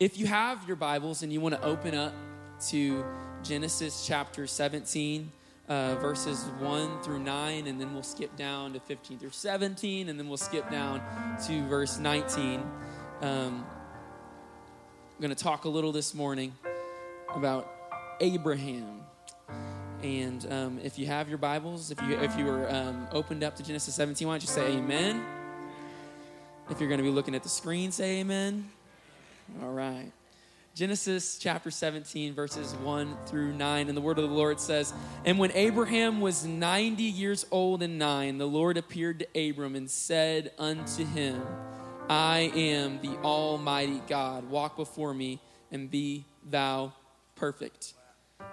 if you have your Bibles and you want to open up to Genesis chapter 17, uh, verses 1 through 9, and then we'll skip down to 15 through 17, and then we'll skip down to verse 19. Um, I'm going to talk a little this morning about Abraham. And um, if you have your Bibles, if you if you were um, opened up to Genesis 17, why don't you say Amen? If you're going to be looking at the screen, say Amen. All right. Genesis chapter 17, verses 1 through 9. And the word of the Lord says, And when Abraham was 90 years old and nine, the Lord appeared to Abram and said unto him, I am the Almighty God. Walk before me and be thou perfect.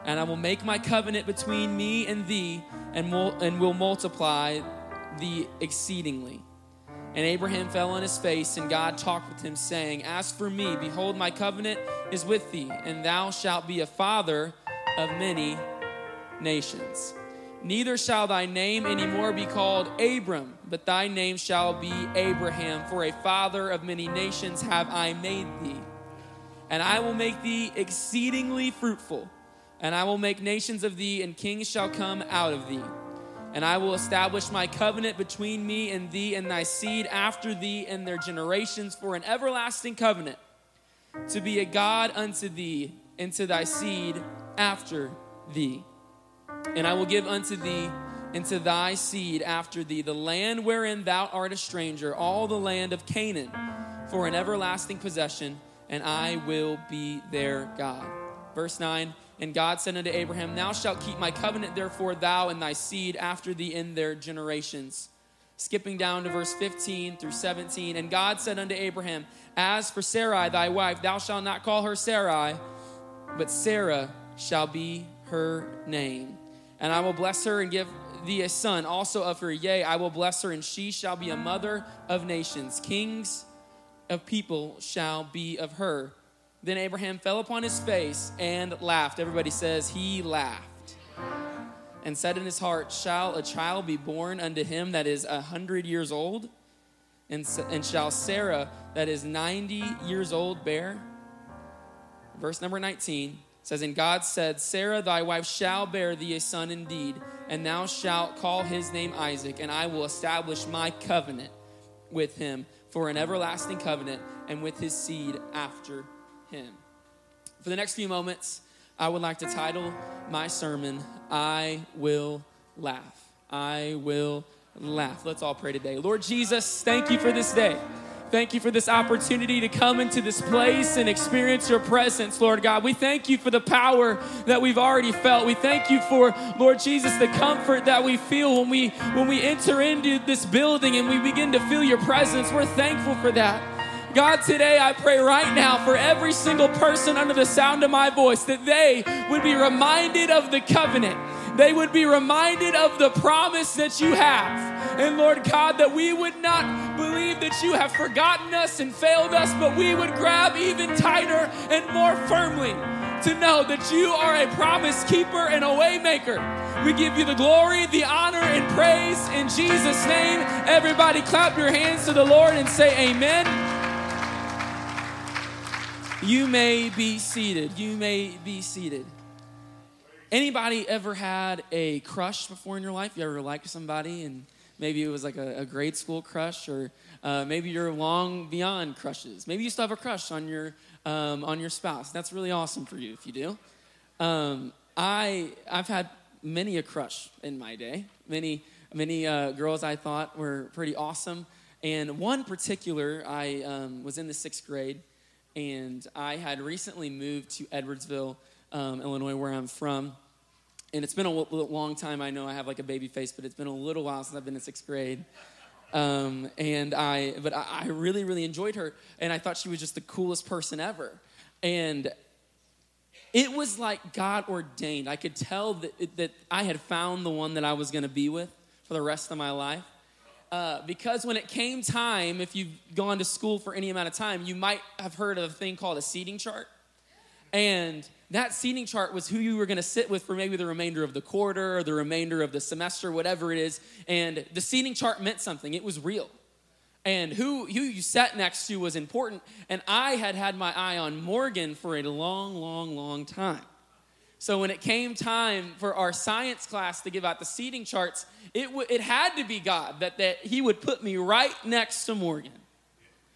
And I will make my covenant between me and thee, and will, and will multiply thee exceedingly. And Abraham fell on his face, and God talked with him, saying, As for me, behold, my covenant is with thee, and thou shalt be a father of many nations. Neither shall thy name any more be called Abram, but thy name shall be Abraham, for a father of many nations have I made thee. And I will make thee exceedingly fruitful, and I will make nations of thee, and kings shall come out of thee. And I will establish my covenant between me and thee and thy seed after thee and their generations for an everlasting covenant, to be a God unto thee and to thy seed after thee. And I will give unto thee and to thy seed after thee the land wherein thou art a stranger, all the land of Canaan, for an everlasting possession, and I will be their God. Verse 9 And God said unto Abraham, Thou shalt keep my covenant, therefore, thou and thy seed after thee in their generations. Skipping down to verse 15 through 17. And God said unto Abraham, As for Sarai thy wife, thou shalt not call her Sarai, but Sarah shall be her name. And I will bless her and give thee a son also of her. Yea, I will bless her, and she shall be a mother of nations. Kings of people shall be of her. Then Abraham fell upon his face and laughed. Everybody says, He laughed. And said in his heart, Shall a child be born unto him that is a hundred years old? And, and shall Sarah, that is 90 years old, bear? Verse number 19 says, And God said, Sarah, thy wife, shall bear thee a son indeed, and thou shalt call his name Isaac, and I will establish my covenant with him for an everlasting covenant, and with his seed after him. For the next few moments, I would like to title my sermon, I Will Laugh. I Will Laugh. Let's all pray today. Lord Jesus, thank you for this day. Thank you for this opportunity to come into this place and experience your presence, Lord God. We thank you for the power that we've already felt. We thank you for, Lord Jesus, the comfort that we feel when we when we enter into this building and we begin to feel your presence. We're thankful for that. God, today I pray right now for every single person under the sound of my voice that they would be reminded of the covenant. They would be reminded of the promise that you have. And Lord God, that we would not believe that you have forgotten us and failed us, but we would grab even tighter and more firmly to know that you are a promise keeper and a waymaker. We give you the glory, the honor, and praise in Jesus' name. Everybody clap your hands to the Lord and say amen. You may be seated. You may be seated. Anybody ever had a crush before in your life? You ever liked somebody and maybe it was like a, a grade school crush or uh, maybe you're long beyond crushes. Maybe you still have a crush on your, um, on your spouse. That's really awesome for you if you do. Um, I, I've had many a crush in my day. Many, many uh, girls I thought were pretty awesome. And one particular, I um, was in the sixth grade and I had recently moved to Edwardsville, um, Illinois, where I'm from. And it's been a long time. I know I have like a baby face, but it's been a little while since I've been in sixth grade. Um, and I, but I, I really, really enjoyed her, and I thought she was just the coolest person ever. And it was like God ordained. I could tell that, that I had found the one that I was going to be with for the rest of my life. Uh, because when it came time, if you've gone to school for any amount of time, you might have heard of a thing called a seating chart. And that seating chart was who you were going to sit with for maybe the remainder of the quarter or the remainder of the semester, whatever it is. And the seating chart meant something, it was real. And who, who you sat next to was important. And I had had my eye on Morgan for a long, long, long time. So when it came time for our science class to give out the seating charts, it, w- it had to be God that, that He would put me right next to Morgan.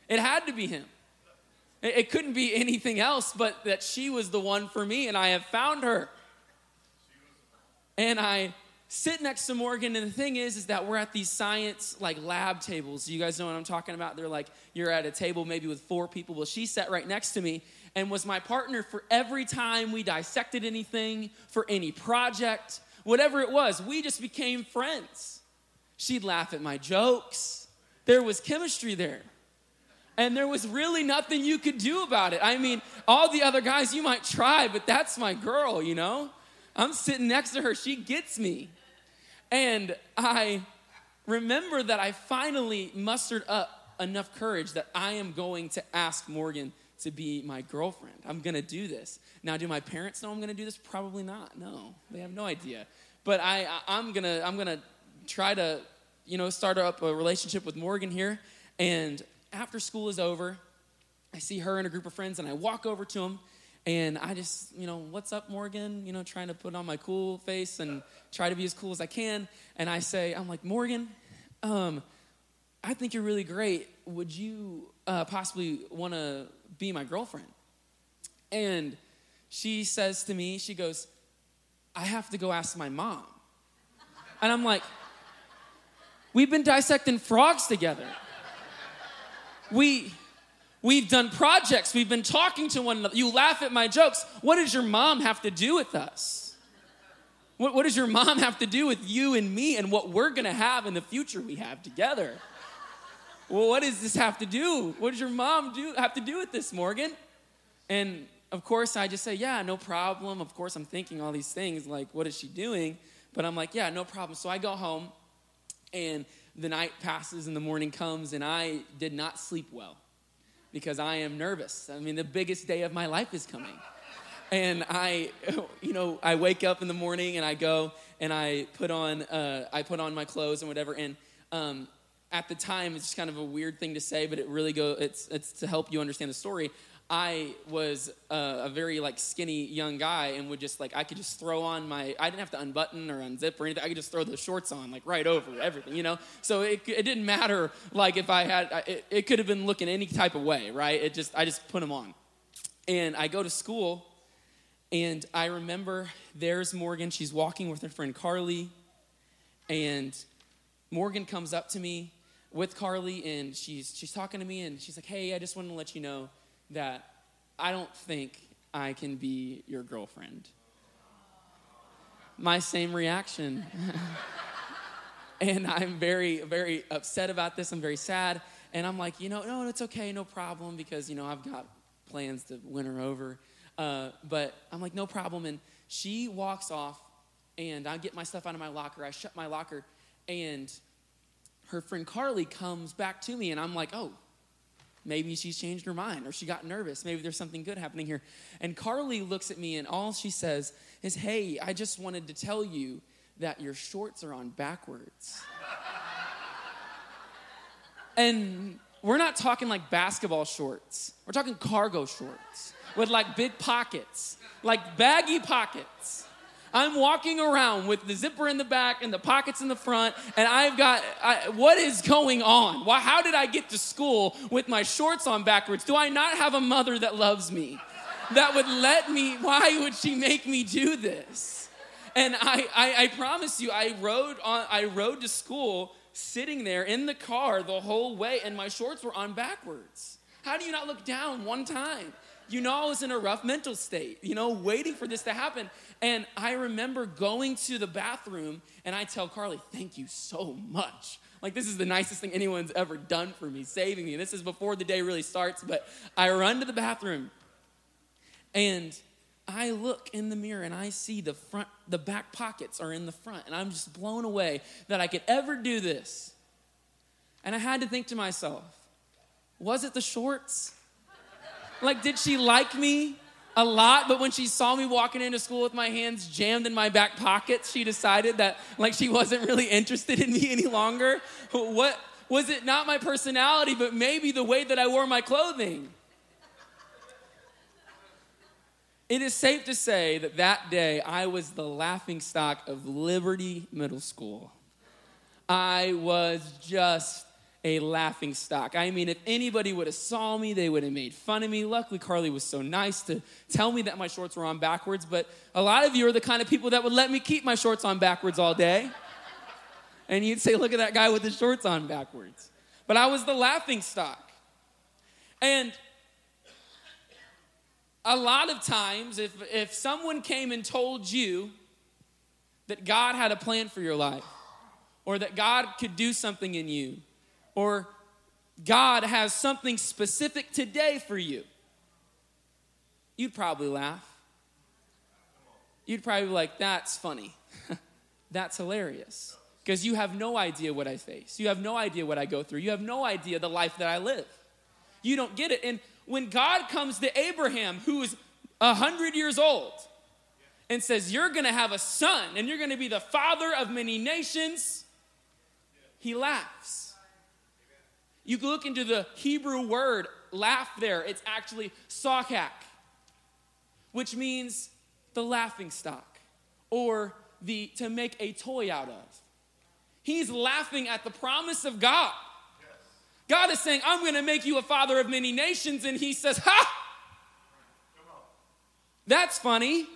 It had to be Him. It, it couldn't be anything else but that she was the one for me, and I have found her. And I sit next to Morgan, and the thing is, is that we're at these science like lab tables. You guys know what I'm talking about? They're like you're at a table maybe with four people. Well, she sat right next to me and was my partner for every time we dissected anything, for any project, whatever it was. We just became friends. She'd laugh at my jokes. There was chemistry there. And there was really nothing you could do about it. I mean, all the other guys you might try, but that's my girl, you know? I'm sitting next to her. She gets me. And I remember that I finally mustered up enough courage that I am going to ask Morgan to be my girlfriend. I'm going to do this. Now, do my parents know I'm going to do this? Probably not. No, they have no idea. But I, I'm going to, I'm going to try to, you know, start up a relationship with Morgan here. And after school is over, I see her and a group of friends, and I walk over to them and I just, you know, what's up, Morgan? You know, trying to put on my cool face and try to be as cool as I can. And I say, I'm like, Morgan, um, I think you're really great. Would you uh, possibly want to be my girlfriend? And she says to me, she goes, I have to go ask my mom. And I'm like, we've been dissecting frogs together. We We've done projects. We've been talking to one another. You laugh at my jokes. What does your mom have to do with us? What, what does your mom have to do with you and me and what we're to have in the future we have together? Well, what does this have to do? What does your mom do have to do with this, Morgan? And of course, I just say, yeah, no problem. Of course, I'm thinking all these things like, what is she doing? But I'm like, yeah, no problem. So I go home, and the night passes, and the morning comes, and I did not sleep well because I am nervous. I mean, the biggest day of my life is coming. And I, you know, I wake up in the morning and I go and I put on, uh, I put on my clothes and whatever. And um, at the time, it's just kind of a weird thing to say, but it really go. It's it's to help you understand the story. I was a, a, very like skinny young guy and would just like I could just throw on my I didn't have to unbutton or unzip or anything I could just throw the shorts on like right over everything you know so it, it didn't matter like if I had it, it could have been looking any type of way right it just I just put them on and I go to school and I remember there's Morgan she's walking with her friend Carly and Morgan comes up to me with Carly and she's she's talking to me and she's like hey I just wanted to let you know that I don't think I can be your girlfriend. My same reaction. and I'm very, very upset about this. I'm very sad. And I'm like, you know, no, it's okay, no problem, because, you know, I've got plans to win her over. Uh, but I'm like, no problem. And she walks off, and I get my stuff out of my locker. I shut my locker, and her friend Carly comes back to me, and I'm like, oh, Maybe she's changed her mind or she got nervous. Maybe there's something good happening here. And Carly looks at me and all she says is, Hey, I just wanted to tell you that your shorts are on backwards. and we're not talking like basketball shorts, we're talking cargo shorts with like big pockets, like baggy pockets. I'm walking around with the zipper in the back and the pockets in the front, and I've got I, what is going on? Why, how did I get to school with my shorts on backwards? Do I not have a mother that loves me? That would let me, why would she make me do this? And I, I, I promise you, I rode on, I rode to school sitting there in the car the whole way, and my shorts were on backwards. How do you not look down one time? You know, I was in a rough mental state, you know, waiting for this to happen. And I remember going to the bathroom and I tell Carly, thank you so much. Like, this is the nicest thing anyone's ever done for me, saving me. This is before the day really starts, but I run to the bathroom and I look in the mirror and I see the front, the back pockets are in the front, and I'm just blown away that I could ever do this. And I had to think to myself, was it the shorts? Like, did she like me? a lot, but when she saw me walking into school with my hands jammed in my back pockets, she decided that like she wasn't really interested in me any longer. What Was it not my personality, but maybe the way that I wore my clothing? It is safe to say that that day I was the laughing stock of Liberty Middle School. I was just a laughing stock. I mean, if anybody would have saw me, they would have made fun of me. Luckily, Carly was so nice to tell me that my shorts were on backwards, but a lot of you are the kind of people that would let me keep my shorts on backwards all day. And you'd say, look at that guy with his shorts on backwards. But I was the laughing stock. And a lot of times, if, if someone came and told you that God had a plan for your life, or that God could do something in you, or God has something specific today for you, you'd probably laugh. You'd probably be like, that's funny. that's hilarious. Because you have no idea what I face. You have no idea what I go through. You have no idea the life that I live. You don't get it. And when God comes to Abraham, who is 100 years old, and says, You're gonna have a son, and you're gonna be the father of many nations, he laughs. You can look into the Hebrew word laugh there, it's actually sakak, which means the laughing stock or the to make a toy out of. He's laughing at the promise of God. God is saying, I'm going to make you a father of many nations. And he says, Ha! That's funny.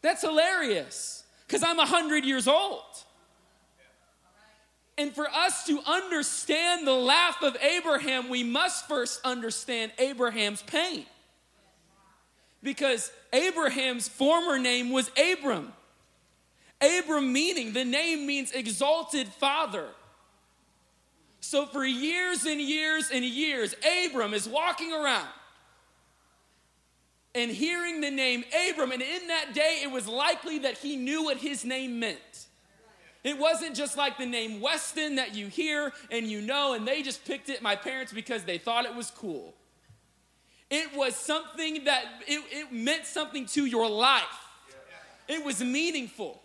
That's hilarious because I'm 100 years old. And for us to understand the laugh of Abraham, we must first understand Abraham's pain. Because Abraham's former name was Abram. Abram meaning, the name means exalted father. So for years and years and years, Abram is walking around and hearing the name Abram. And in that day, it was likely that he knew what his name meant. It wasn't just like the name Westin that you hear and you know, and they just picked it, my parents, because they thought it was cool. It was something that it, it meant something to your life, it was meaningful.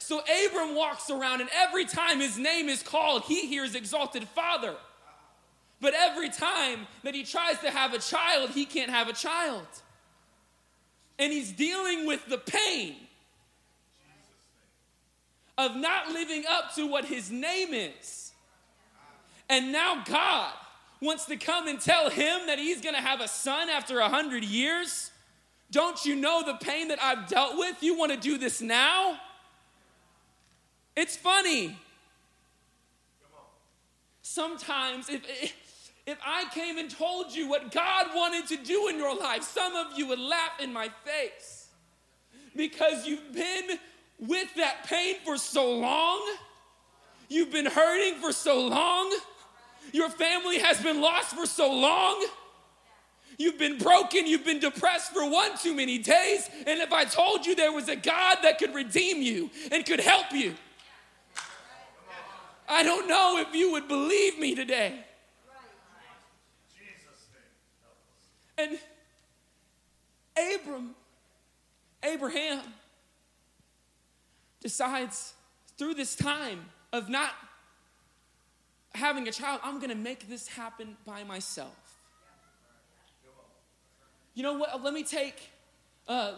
So Abram walks around, and every time his name is called, he hears exalted father. But every time that he tries to have a child, he can't have a child. And he's dealing with the pain of not living up to what his name is. And now God wants to come and tell him that he's gonna have a son after a hundred years. Don't you know the pain that I've dealt with? You wanna do this now? It's funny. Sometimes, if, if I came and told you what God wanted to do in your life, some of you would laugh in my face because you've been with that pain for so long. You've been hurting for so long. Your family has been lost for so long. You've been broken, you've been depressed for one too many days. And if I told you there was a God that could redeem you and could help you, I don't know if you would believe me today. And Abram, Abraham, decides through this time of not having a child, I'm going to make this happen by myself. You know what? Let me take, uh,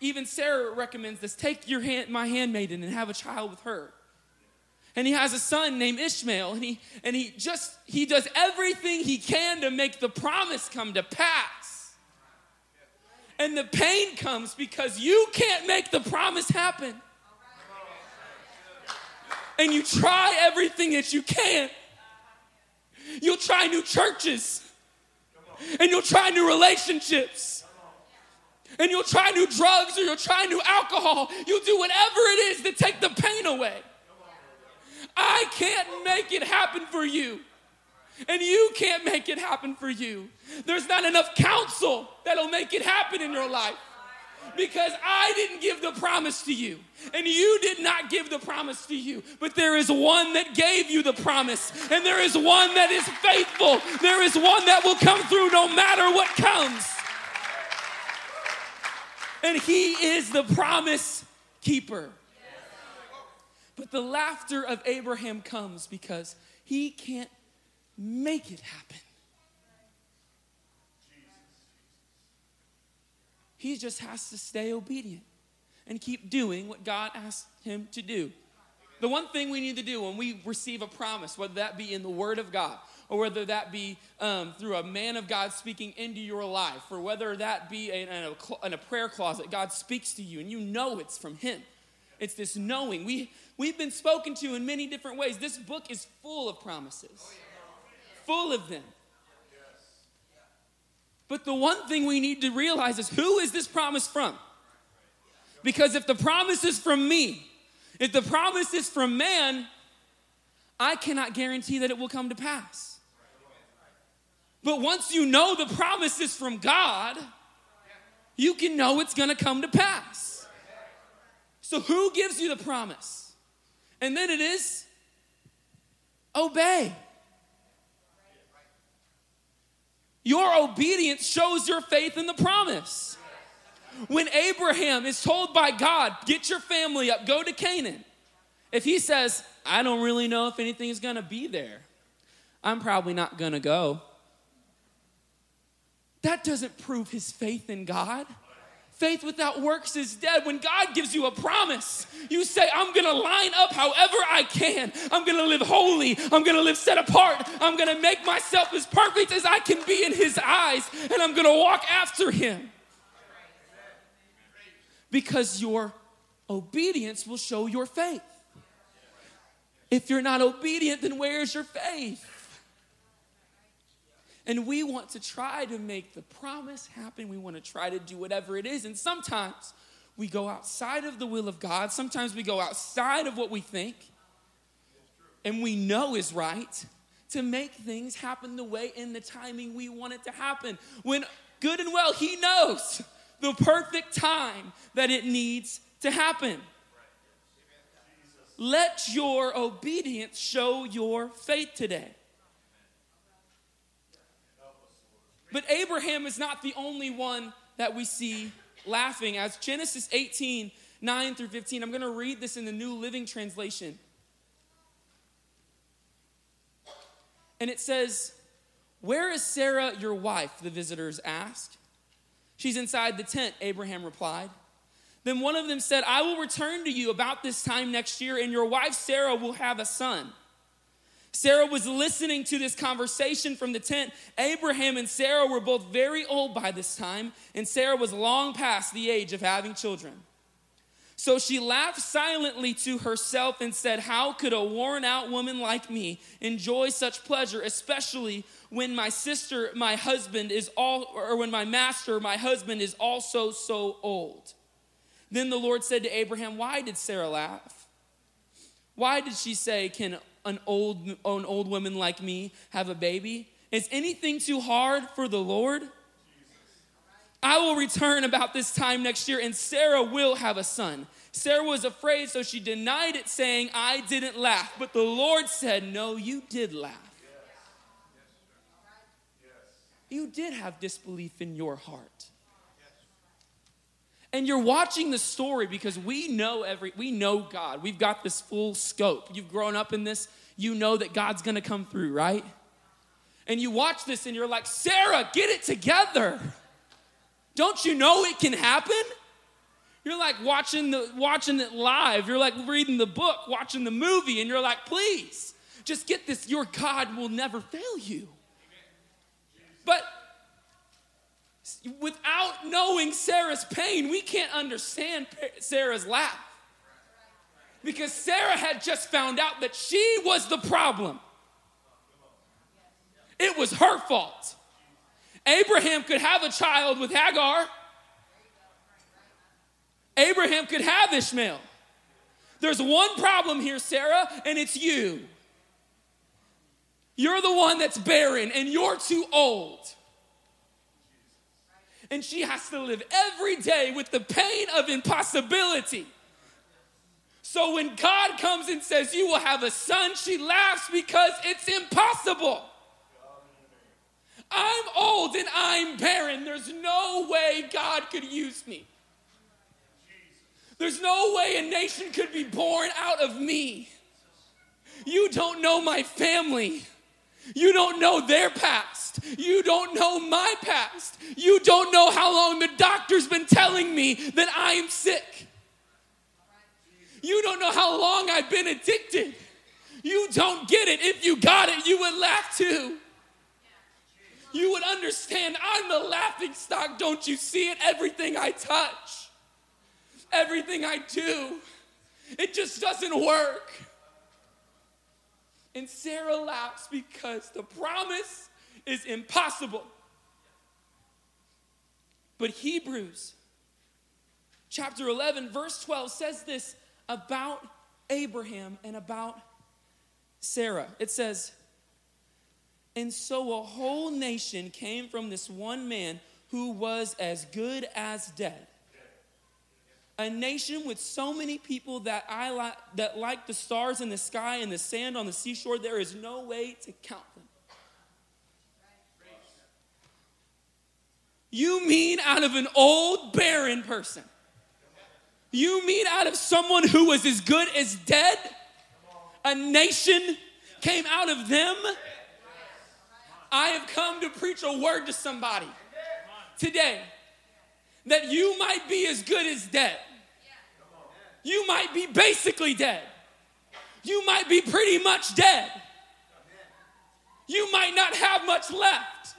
even Sarah recommends this take your hand, my handmaiden and have a child with her and he has a son named Ishmael and he and he just he does everything he can to make the promise come to pass. And the pain comes because you can't make the promise happen. And you try everything that you can. You'll try new churches. And you'll try new relationships. And you'll try new drugs or you'll try new alcohol. You'll do whatever it is to take the pain away. I can't make it happen for you. And you can't make it happen for you. There's not enough counsel that'll make it happen in your life because I didn't give the promise to you, and you did not give the promise to you. But there is one that gave you the promise, and there is one that is faithful. There is one that will come through no matter what comes. And he is the promise keeper. But the laughter of Abraham comes because he can't make it happen. He just has to stay obedient and keep doing what God asked him to do. The one thing we need to do when we receive a promise, whether that be in the Word of God, or whether that be um, through a man of God speaking into your life, or whether that be in a, in a prayer closet, God speaks to you and you know it's from Him. It's this knowing. We, we've been spoken to in many different ways. This book is full of promises, full of them. But the one thing we need to realize is who is this promise from? Because if the promise is from me, if the promise is from man, I cannot guarantee that it will come to pass. But once you know the promise is from God, you can know it's gonna come to pass. So, who gives you the promise? And then it is obey. Your obedience shows your faith in the promise. When Abraham is told by God, get your family up, go to Canaan, if he says, I don't really know if anything is gonna be there, I'm probably not gonna go, that doesn't prove his faith in God. Faith without works is dead. When God gives you a promise, you say, I'm gonna line up however I can. I'm gonna live holy. I'm gonna live set apart. I'm gonna make myself as perfect as I can be in His eyes, and I'm gonna walk after Him. Because your obedience will show your faith. If you're not obedient, then where's your faith? And we want to try to make the promise happen. We want to try to do whatever it is. And sometimes we go outside of the will of God. Sometimes we go outside of what we think and we know is right to make things happen the way in the timing we want it to happen. When good and well, He knows the perfect time that it needs to happen. Let your obedience show your faith today. But Abraham is not the only one that we see laughing. As Genesis 18, 9 through 15, I'm going to read this in the New Living Translation. And it says, Where is Sarah, your wife? The visitors asked. She's inside the tent, Abraham replied. Then one of them said, I will return to you about this time next year, and your wife Sarah will have a son. Sarah was listening to this conversation from the tent. Abraham and Sarah were both very old by this time, and Sarah was long past the age of having children. So she laughed silently to herself and said, How could a worn out woman like me enjoy such pleasure, especially when my sister, my husband, is all, or when my master, my husband, is also so old? Then the Lord said to Abraham, Why did Sarah laugh? Why did she say, Can an old, an old woman like me have a baby? Is anything too hard for the Lord? I will return about this time next year, and Sarah will have a son. Sarah was afraid, so she denied it, saying, I didn't laugh. But the Lord said, No, you did laugh. You did have disbelief in your heart. And you're watching the story because we know every we know God. We've got this full scope. You've grown up in this, you know that God's going to come through, right? And you watch this and you're like, "Sarah, get it together." Don't you know it can happen? You're like watching the watching it live. You're like reading the book, watching the movie and you're like, "Please, just get this. Your God will never fail you." But without knowing Sarah's pain, we can't understand Sarah's laugh. Because Sarah had just found out that she was the problem. It was her fault. Abraham could have a child with Hagar. Abraham could have Ishmael. There's one problem here, Sarah, and it's you. You're the one that's barren and you're too old and she has to live every day with the pain of impossibility. So when God comes and says, You will have a son, she laughs because it's impossible. I'm old and I'm barren. There's no way God could use me. There's no way a nation could be born out of me. You don't know my family. You don't know their past. You don't know my past. You don't know how long the doctor's been telling me that I am sick. You don't know how long I've been addicted. You don't get it. If you got it, you would laugh too. You would understand I'm the laughing stock. Don't you see it? Everything I touch, everything I do, it just doesn't work. And Sarah laughs because the promise is impossible. But Hebrews chapter 11, verse 12 says this about Abraham and about Sarah. It says, And so a whole nation came from this one man who was as good as dead. A nation with so many people that I like that like the stars in the sky and the sand on the seashore, there is no way to count them. You mean out of an old barren person? You mean out of someone who was as good as dead? A nation came out of them? I have come to preach a word to somebody today that you might be as good as dead. You might be basically dead. You might be pretty much dead. You might not have much left.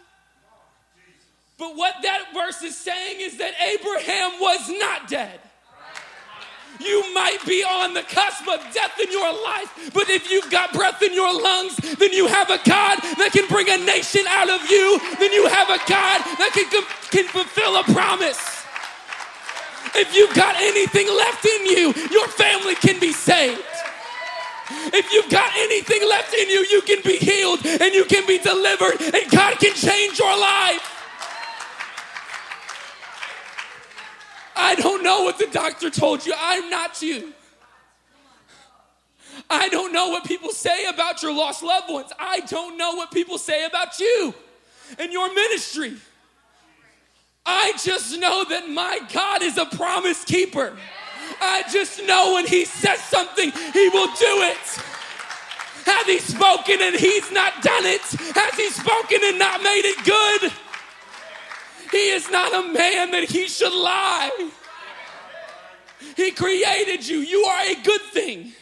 But what that verse is saying is that Abraham was not dead. You might be on the cusp of death in your life, but if you've got breath in your lungs, then you have a God that can bring a nation out of you. Then you have a God that can, can fulfill a promise. If you've got anything left in you, your family can be saved. If you've got anything left in you, you can be healed and you can be delivered, and God can change your life. I don't know what the doctor told you. I'm not you. I don't know what people say about your lost loved ones. I don't know what people say about you and your ministry. I just know that my God is a promise keeper. I just know when He says something, He will do it. Has He spoken and He's not done it? Has He spoken and not made it good? He is not a man that he should lie. He created you. You are a good thing.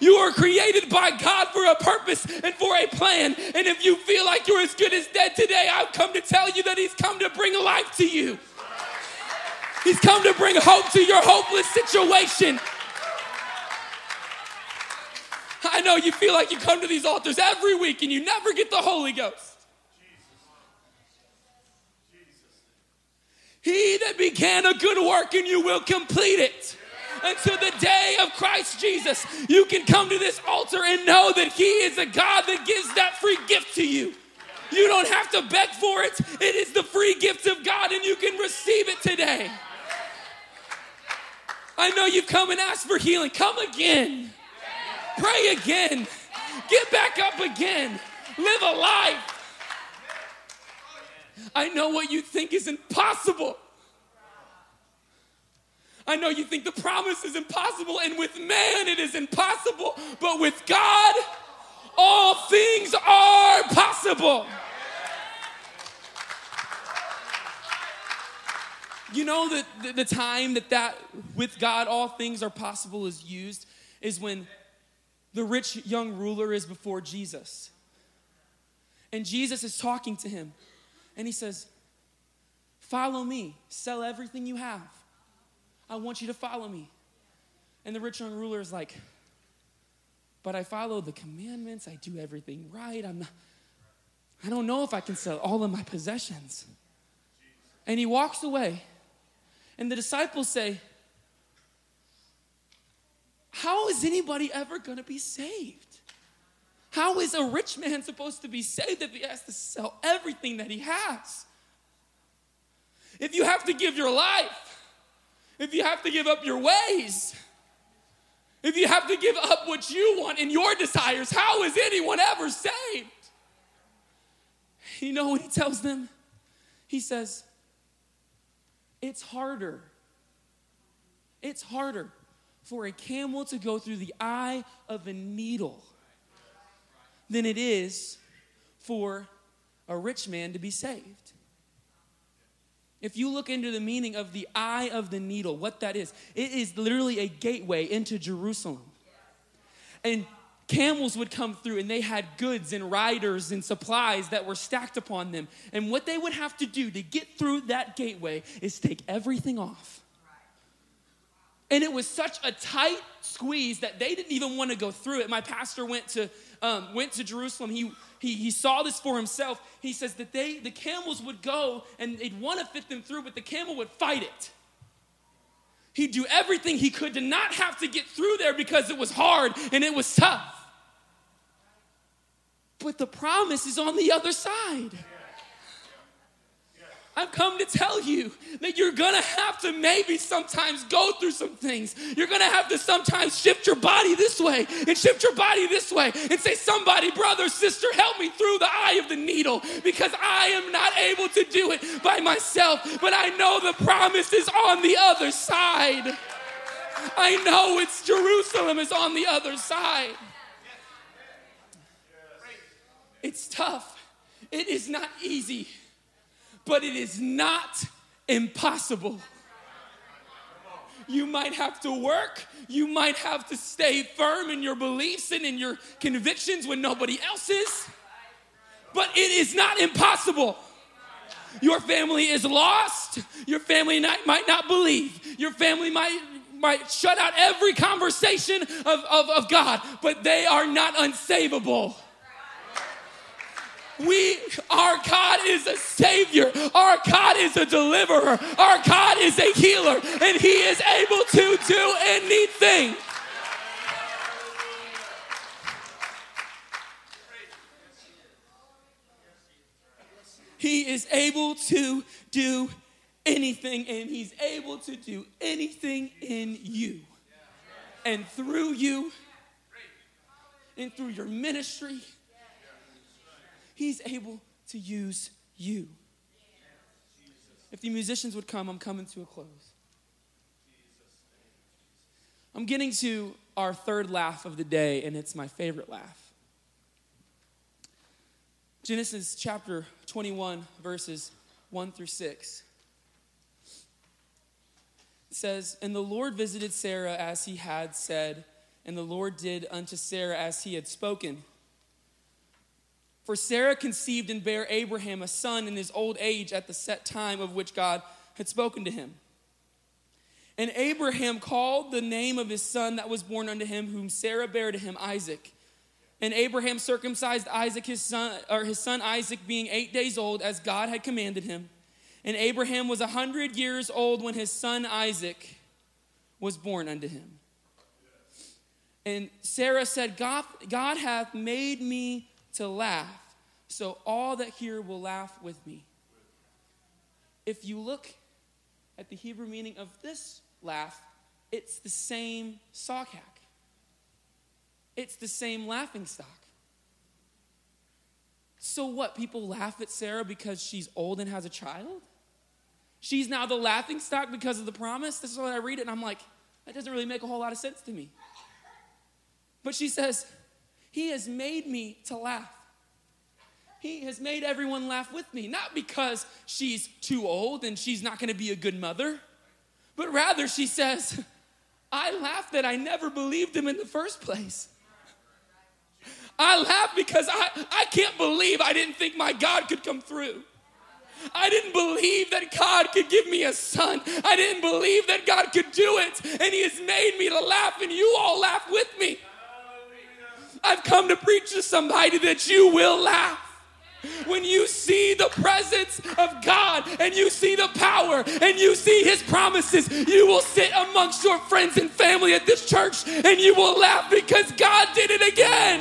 You are created by God for a purpose and for a plan. And if you feel like you're as good as dead today, I've come to tell you that He's come to bring life to you. He's come to bring hope to your hopeless situation. I know you feel like you come to these altars every week and you never get the Holy Ghost. He that began a good work in you will complete it. Until the day of Christ Jesus, you can come to this altar and know that He is a God that gives that free gift to you. You don't have to beg for it, it is the free gift of God, and you can receive it today. I know you've come and asked for healing. Come again. Pray again. Get back up again. Live a life. I know what you think is impossible. I know you think the promise is impossible, and with man it is impossible, but with God, all things are possible. You know that the, time that that with God all things are possible is used is when the rich young ruler is before Jesus. And Jesus is talking to him. And he says, Follow me, sell everything you have. I want you to follow me. And the rich young ruler is like, But I follow the commandments, I do everything right. I'm not, I don't know if I can sell all of my possessions. And he walks away. And the disciples say, How is anybody ever going to be saved? How is a rich man supposed to be saved if he has to sell everything that he has? If you have to give your life, if you have to give up your ways, if you have to give up what you want and your desires, how is anyone ever saved? You know what he tells them? He says, It's harder It's harder for a camel to go through the eye of a needle than it is for a rich man to be saved. If you look into the meaning of the eye of the needle, what that is, it is literally a gateway into Jerusalem. And camels would come through and they had goods and riders and supplies that were stacked upon them. And what they would have to do to get through that gateway is take everything off. And it was such a tight squeeze that they didn't even want to go through it. My pastor went to um, went to Jerusalem. He, he he saw this for himself. He says that they the camels would go and they'd want to fit them through, but the camel would fight it. He'd do everything he could to not have to get through there because it was hard and it was tough. But the promise is on the other side. I've come to tell you that you're gonna have to maybe sometimes go through some things. You're gonna have to sometimes shift your body this way and shift your body this way and say, Somebody, brother, sister, help me through the eye of the needle because I am not able to do it by myself. But I know the promise is on the other side. I know it's Jerusalem is on the other side. It's tough, it is not easy but it is not impossible. You might have to work. You might have to stay firm in your beliefs and in your convictions when nobody else is. But it is not impossible. Your family is lost. Your family might not believe. Your family might, might shut out every conversation of, of, of God, but they are not unsavable. We, our God is a savior. Our God is a deliverer. Our God is a healer, and He is able to do anything. He is able to do anything, and He's able to do anything in you and through you and through your ministry He's able to use you. If the musicians would come, I'm coming to a close. I'm getting to our third laugh of the day, and it's my favorite laugh. Genesis chapter 21, verses 1 through 6. It says, And the Lord visited Sarah as he had said, and the Lord did unto Sarah as he had spoken. For Sarah conceived and bare Abraham a son in his old age at the set time of which God had spoken to him. And Abraham called the name of his son that was born unto him, whom Sarah bare to him, Isaac. And Abraham circumcised Isaac his son, or his son Isaac, being eight days old, as God had commanded him. And Abraham was a hundred years old when his son Isaac was born unto him. And Sarah said, God, God hath made me to laugh, so all that hear will laugh with me. If you look at the Hebrew meaning of this laugh, it's the same sakak. It's the same laughing stock. So what? People laugh at Sarah because she's old and has a child? She's now the laughing stock because of the promise? This is what I read it and I'm like, that doesn't really make a whole lot of sense to me. But she says, He has made me to laugh. He has made everyone laugh with me, not because she's too old and she's not going to be a good mother, but rather she says, I laugh that I never believed him in the first place. I laugh because I, I can't believe I didn't think my God could come through. I didn't believe that God could give me a son. I didn't believe that God could do it. And He has made me to laugh, and you all laugh with me. I've come to preach to somebody that you will laugh. When you see the presence of God and you see the power and you see His promises, you will sit amongst your friends and family at this church and you will laugh because God did it again.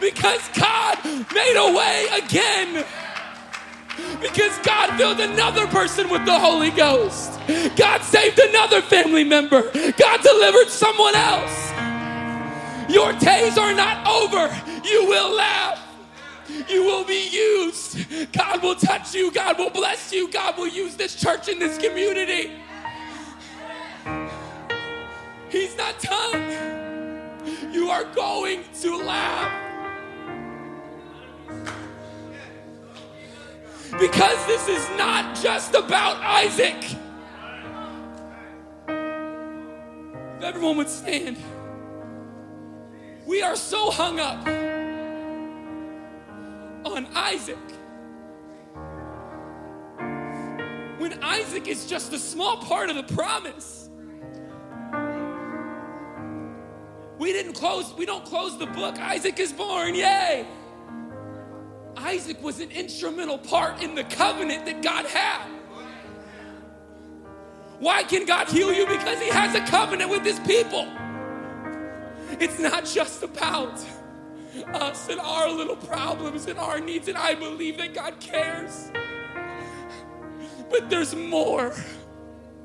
Because God made a way again. Because God filled another person with the Holy Ghost. God saved another family member. God delivered someone else. Your days are not over. You will laugh. You will be used. God will touch you. God will bless you. God will use this church and this community. He's not done. You are going to laugh. Because this is not just about Isaac. If everyone would stand. We are so hung up on Isaac. When Isaac is just a small part of the promise. We didn't close, we don't close the book. Isaac is born, yay. Isaac was an instrumental part in the covenant that God had. Why can God heal you? Because He has a covenant with His people. It's not just about us and our little problems and our needs, and I believe that God cares. But there's more.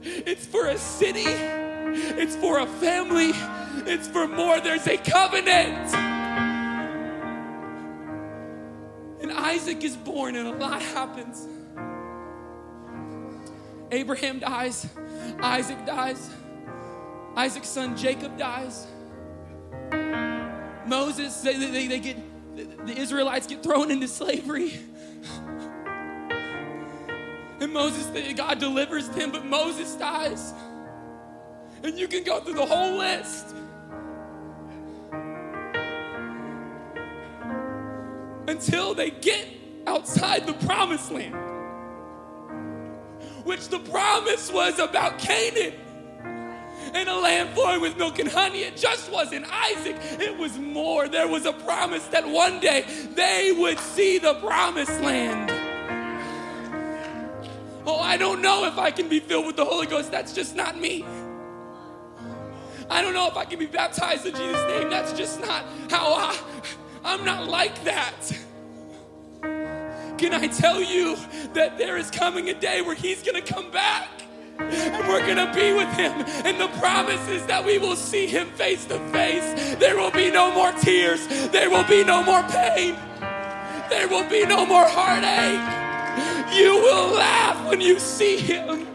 It's for a city, it's for a family, it's for more. There's a covenant. And Isaac is born, and a lot happens. Abraham dies, Isaac dies, Isaac's son Jacob dies. Moses, they, they, they get, the Israelites get thrown into slavery. And Moses, God delivers them, but Moses dies. And you can go through the whole list. Until they get outside the promised land, which the promise was about Canaan and a land flowing with milk and honey. It just wasn't Isaac, it was more. There was a promise that one day they would see the promised land. Oh, I don't know if I can be filled with the Holy Ghost. That's just not me. I don't know if I can be baptized in Jesus' name. That's just not how I, I'm not like that. Can I tell you that there is coming a day where He's gonna come back? And we're going to be with him. And the promise is that we will see him face to face. There will be no more tears, there will be no more pain, there will be no more heartache. You will laugh when you see him.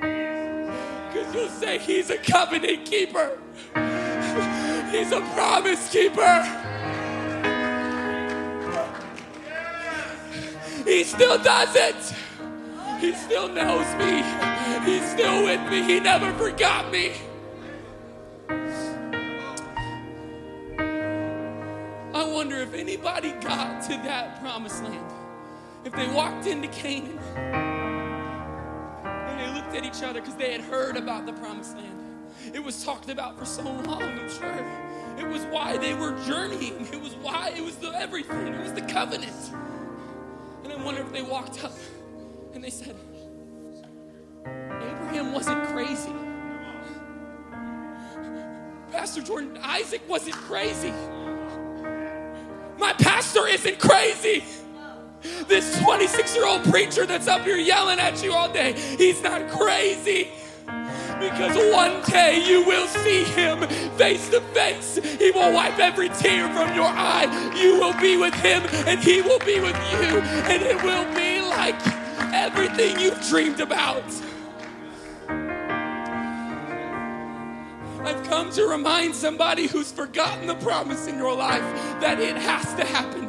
Because you'll say, He's a covenant keeper, He's a promise keeper. He still does it. He still knows me. He's still with me. He never forgot me. I wonder if anybody got to that promised land. If they walked into Canaan and they looked at each other because they had heard about the promised land. It was talked about for so long, I'm sure. It was why they were journeying. It was why, it was the everything. It was the covenant. And I wonder if they walked up and they said, Abraham wasn't crazy. Pastor Jordan, Isaac wasn't crazy. My pastor isn't crazy. This 26 year old preacher that's up here yelling at you all day, he's not crazy. Because one day you will see him face to face. He will wipe every tear from your eye. You will be with him, and he will be with you. And it will be like everything you've dreamed about. I've come to remind somebody who's forgotten the promise in your life that it has to happen.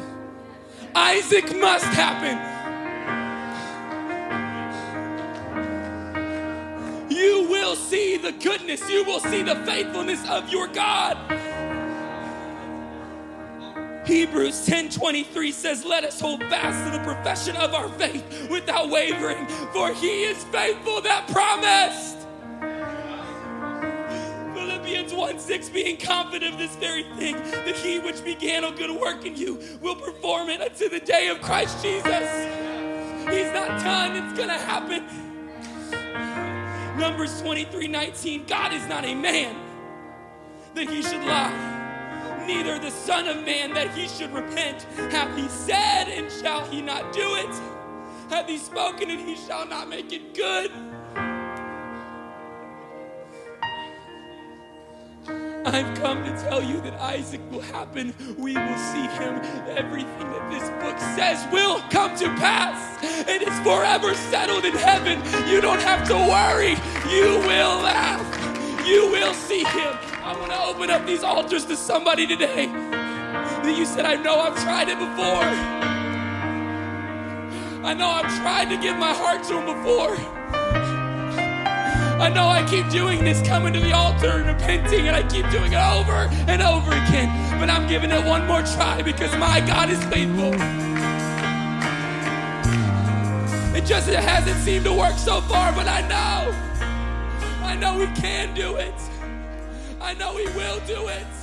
Isaac must happen. You will see the goodness, you will see the faithfulness of your God. Hebrews 10:23 says, "Let us hold fast to the profession of our faith without wavering, for he is faithful that promised." Philippians 1 6, being confident of this very thing, that he which began a good work in you will perform it unto the day of Christ Jesus. He's not done, it's gonna happen. Numbers 23 19, God is not a man that he should lie neither the Son of Man that he should repent. Hath he said, and shall he not do it? Hath he spoken, and he shall not make it good? I've come to tell you that Isaac will happen. We will see him. Everything that this book says will come to pass. It is forever settled in heaven. You don't have to worry. You will laugh. you will see him. I want to open up these altars to somebody today that you said, I know I've tried it before. I know I've tried to give my heart to him before. I know I keep doing this, coming to the altar and repenting, and I keep doing it over and over again. But I'm giving it one more try because my God is faithful. It just it hasn't seemed to work so far, but I know. I know we can do it. I know He will do it.